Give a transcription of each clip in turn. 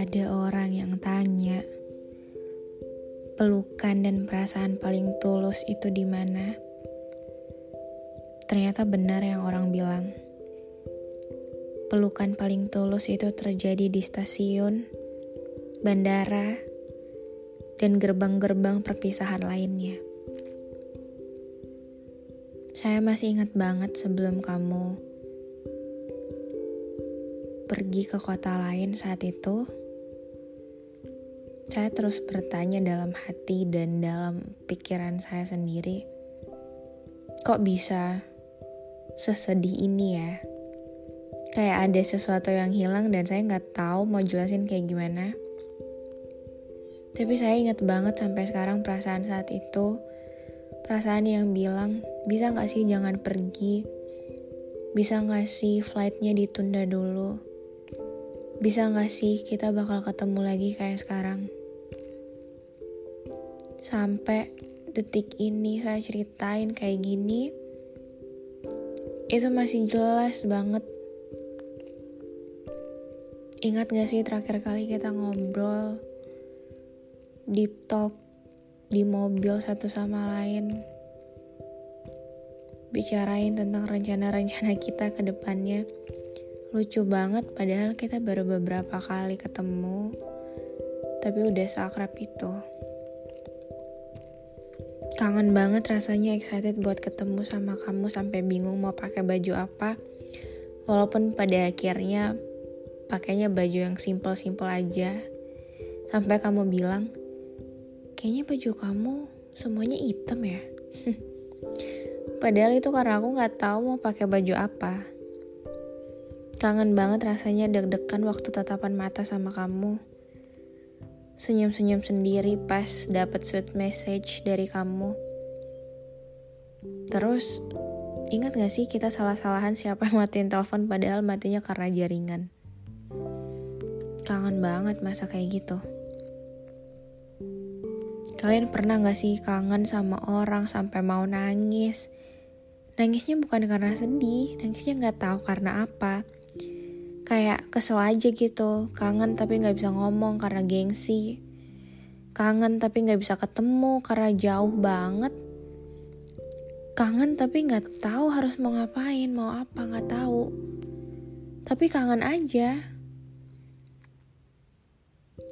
Ada orang yang tanya, pelukan dan perasaan paling tulus itu di mana? Ternyata benar yang orang bilang. Pelukan paling tulus itu terjadi di stasiun, bandara, dan gerbang-gerbang perpisahan lainnya. Saya masih ingat banget sebelum kamu pergi ke kota lain saat itu. Saya terus bertanya dalam hati dan dalam pikiran saya sendiri, kok bisa sesedih ini ya. Kayak ada sesuatu yang hilang dan saya nggak tahu mau jelasin kayak gimana. Tapi saya ingat banget sampai sekarang perasaan saat itu. Perasaan yang bilang, bisa nggak sih jangan pergi? Bisa nggak sih flightnya ditunda dulu? Bisa nggak sih kita bakal ketemu lagi kayak sekarang? Sampai detik ini saya ceritain kayak gini, itu masih jelas banget. Ingat gak sih terakhir kali kita ngobrol deep talk di mobil satu sama lain? Bicarain tentang rencana-rencana kita ke depannya. Lucu banget padahal kita baru beberapa kali ketemu tapi udah seakrab itu Kangen banget rasanya excited buat ketemu sama kamu sampai bingung mau pakai baju apa. Walaupun pada akhirnya pakainya baju yang simple-simple aja. Sampai kamu bilang, kayaknya baju kamu semuanya hitam ya. Padahal itu karena aku nggak tahu mau pakai baju apa. Kangen banget rasanya deg-degan waktu tatapan mata sama kamu senyum-senyum sendiri pas dapat sweet message dari kamu. Terus, ingat gak sih kita salah-salahan siapa yang matiin telepon padahal matinya karena jaringan? Kangen banget masa kayak gitu. Kalian pernah gak sih kangen sama orang sampai mau nangis? Nangisnya bukan karena sedih, nangisnya gak tahu karena apa kayak kesel aja gitu. Kangen tapi nggak bisa ngomong karena gengsi. Kangen tapi nggak bisa ketemu karena jauh banget. Kangen tapi nggak tahu harus mau ngapain mau apa nggak tahu. Tapi kangen aja.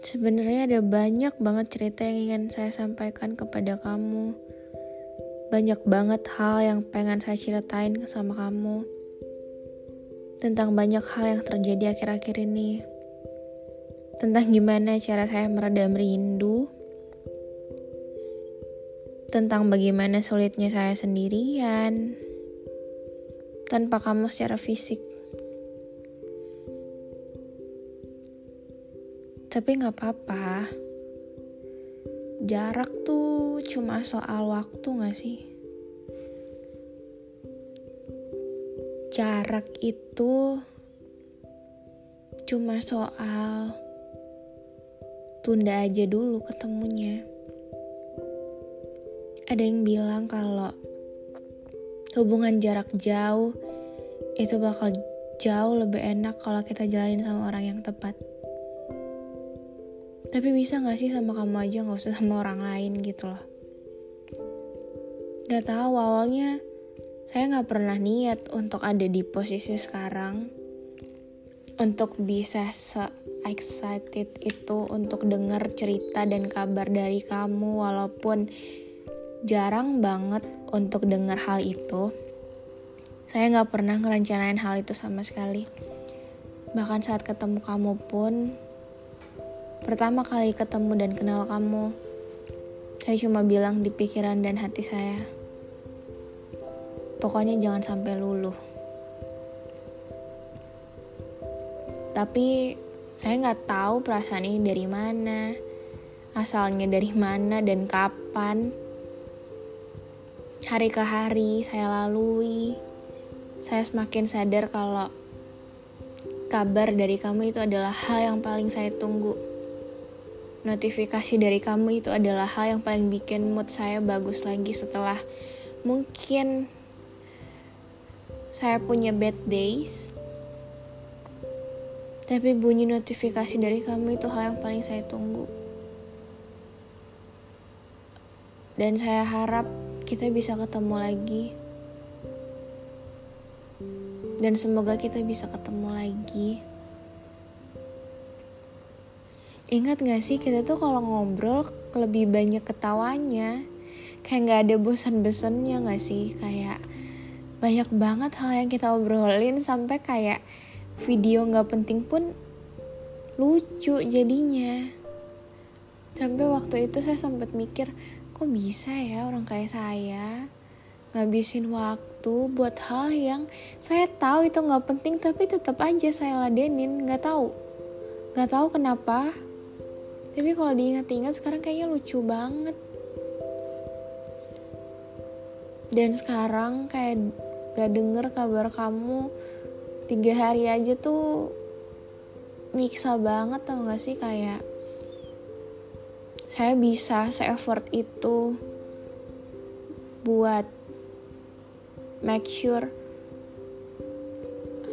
Sebenarnya ada banyak banget cerita yang ingin saya sampaikan kepada kamu. Banyak banget hal yang pengen saya ceritain sama kamu tentang banyak hal yang terjadi akhir-akhir ini. Tentang gimana cara saya meredam rindu. Tentang bagaimana sulitnya saya sendirian. Tanpa kamu secara fisik. Tapi gak apa-apa. Jarak tuh cuma soal waktu gak sih? Jarak itu cuma soal tunda aja dulu ketemunya. Ada yang bilang kalau hubungan jarak jauh itu bakal jauh lebih enak kalau kita jalanin sama orang yang tepat. Tapi bisa gak sih sama kamu aja gak usah sama orang lain gitu loh. Gak tahu awalnya saya nggak pernah niat untuk ada di posisi sekarang. Untuk bisa se excited itu untuk dengar cerita dan kabar dari kamu walaupun jarang banget untuk dengar hal itu. Saya nggak pernah ngerencanain hal itu sama sekali. Bahkan saat ketemu kamu pun pertama kali ketemu dan kenal kamu saya cuma bilang di pikiran dan hati saya Pokoknya jangan sampai luluh. Tapi saya nggak tahu perasaan ini dari mana, asalnya dari mana dan kapan. Hari ke hari saya lalui, saya semakin sadar kalau kabar dari kamu itu adalah hal yang paling saya tunggu. Notifikasi dari kamu itu adalah hal yang paling bikin mood saya bagus lagi setelah mungkin saya punya bad days. Tapi bunyi notifikasi dari kamu itu hal yang paling saya tunggu. Dan saya harap kita bisa ketemu lagi dan semoga kita bisa ketemu lagi. Ingat gak sih kita tuh kalau ngobrol lebih banyak ketawanya. Kayak gak ada bosan-bosannya gak sih? Kayak banyak banget hal yang kita obrolin sampai kayak video gak penting pun lucu jadinya. Sampai waktu itu saya sempat mikir, kok bisa ya orang kayak saya ngabisin waktu buat hal yang saya tahu itu nggak penting tapi tetap aja saya ladenin nggak tahu. Nggak tahu kenapa. Tapi kalau diingat-ingat sekarang kayaknya lucu banget. Dan sekarang kayak gak denger kabar kamu tiga hari aja tuh nyiksa banget tau gak sih kayak saya bisa se-effort itu buat make sure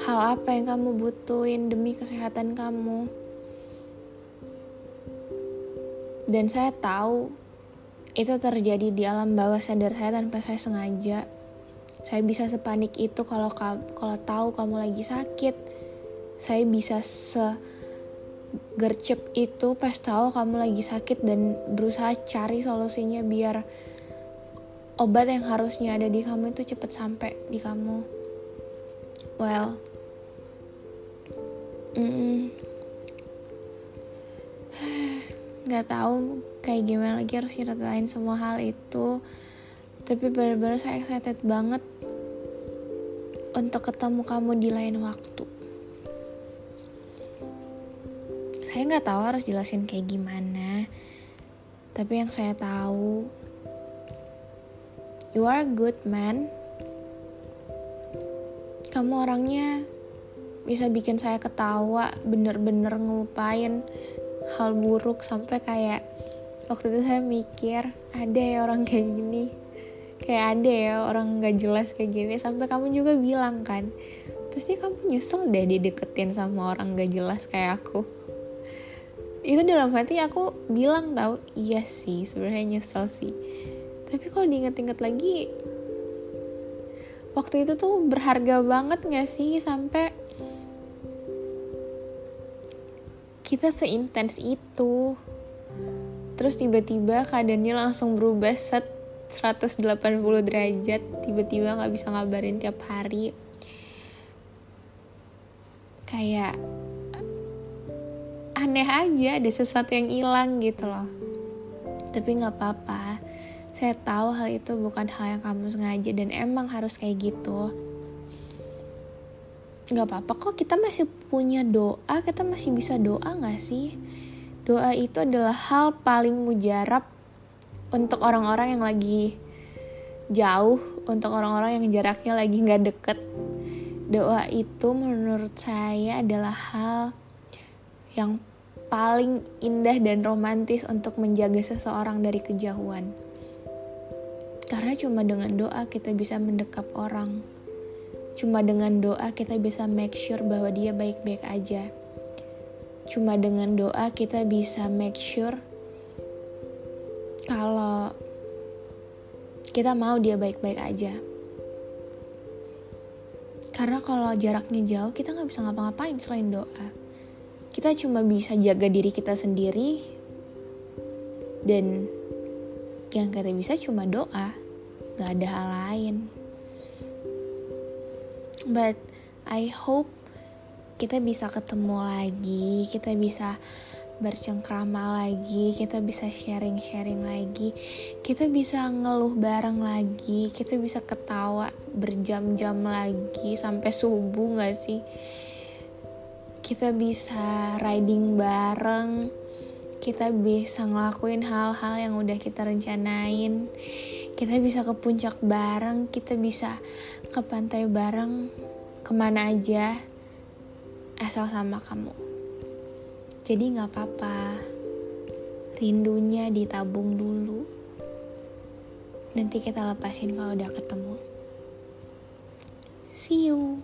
hal apa yang kamu butuhin demi kesehatan kamu. Dan saya tahu itu terjadi di alam bawah sadar saya tanpa saya sengaja. Saya bisa sepanik itu kalau kalau tahu kamu lagi sakit. Saya bisa se gercep itu pas tahu kamu lagi sakit dan berusaha cari solusinya biar obat yang harusnya ada di kamu itu cepet sampai di kamu. Well, mm, nggak tahu kayak gimana lagi harus ceritain semua hal itu. Tapi benar-benar saya excited banget untuk ketemu kamu di lain waktu. Saya nggak tahu harus jelasin kayak gimana. Tapi yang saya tahu You are a good man. Kamu orangnya bisa bikin saya ketawa, bener-bener ngelupain hal buruk sampai kayak waktu itu saya mikir ada ya orang kayak gini kayak ada ya orang gak jelas kayak gini. Sampai kamu juga bilang kan pasti kamu nyesel deh dideketin sama orang gak jelas kayak aku. Itu dalam hati aku bilang tau iya sih sebenarnya nyesel sih. Tapi kalau diinget-inget lagi waktu itu tuh berharga banget gak sih sampai kita seintens itu. Terus tiba-tiba keadaannya langsung berubah set 180 derajat tiba-tiba nggak bisa ngabarin tiap hari kayak aneh aja ada sesuatu yang hilang gitu loh tapi nggak apa-apa saya tahu hal itu bukan hal yang kamu sengaja dan emang harus kayak gitu. Gak apa-apa kok kita masih punya doa, kita masih bisa doa gak sih? Doa itu adalah hal paling mujarab untuk orang-orang yang lagi jauh, untuk orang-orang yang jaraknya lagi gak deket. Doa itu menurut saya adalah hal yang paling indah dan romantis untuk menjaga seseorang dari kejauhan. Karena cuma dengan doa kita bisa mendekap orang. Cuma dengan doa kita bisa make sure bahwa dia baik-baik aja. Cuma dengan doa kita bisa make sure kalau kita mau dia baik-baik aja. Karena kalau jaraknya jauh kita nggak bisa ngapa-ngapain selain doa. Kita cuma bisa jaga diri kita sendiri dan yang kita bisa cuma doa gak ada hal lain but I hope kita bisa ketemu lagi kita bisa bercengkrama lagi, kita bisa sharing-sharing lagi, kita bisa ngeluh bareng lagi, kita bisa ketawa berjam-jam lagi sampai subuh gak sih? Kita bisa riding bareng, kita bisa ngelakuin hal-hal yang udah kita rencanain, kita bisa ke puncak bareng, kita bisa ke pantai bareng, ke mana aja, asal sama kamu. Jadi gak apa-apa, rindunya ditabung dulu. Nanti kita lepasin kalau udah ketemu. See you.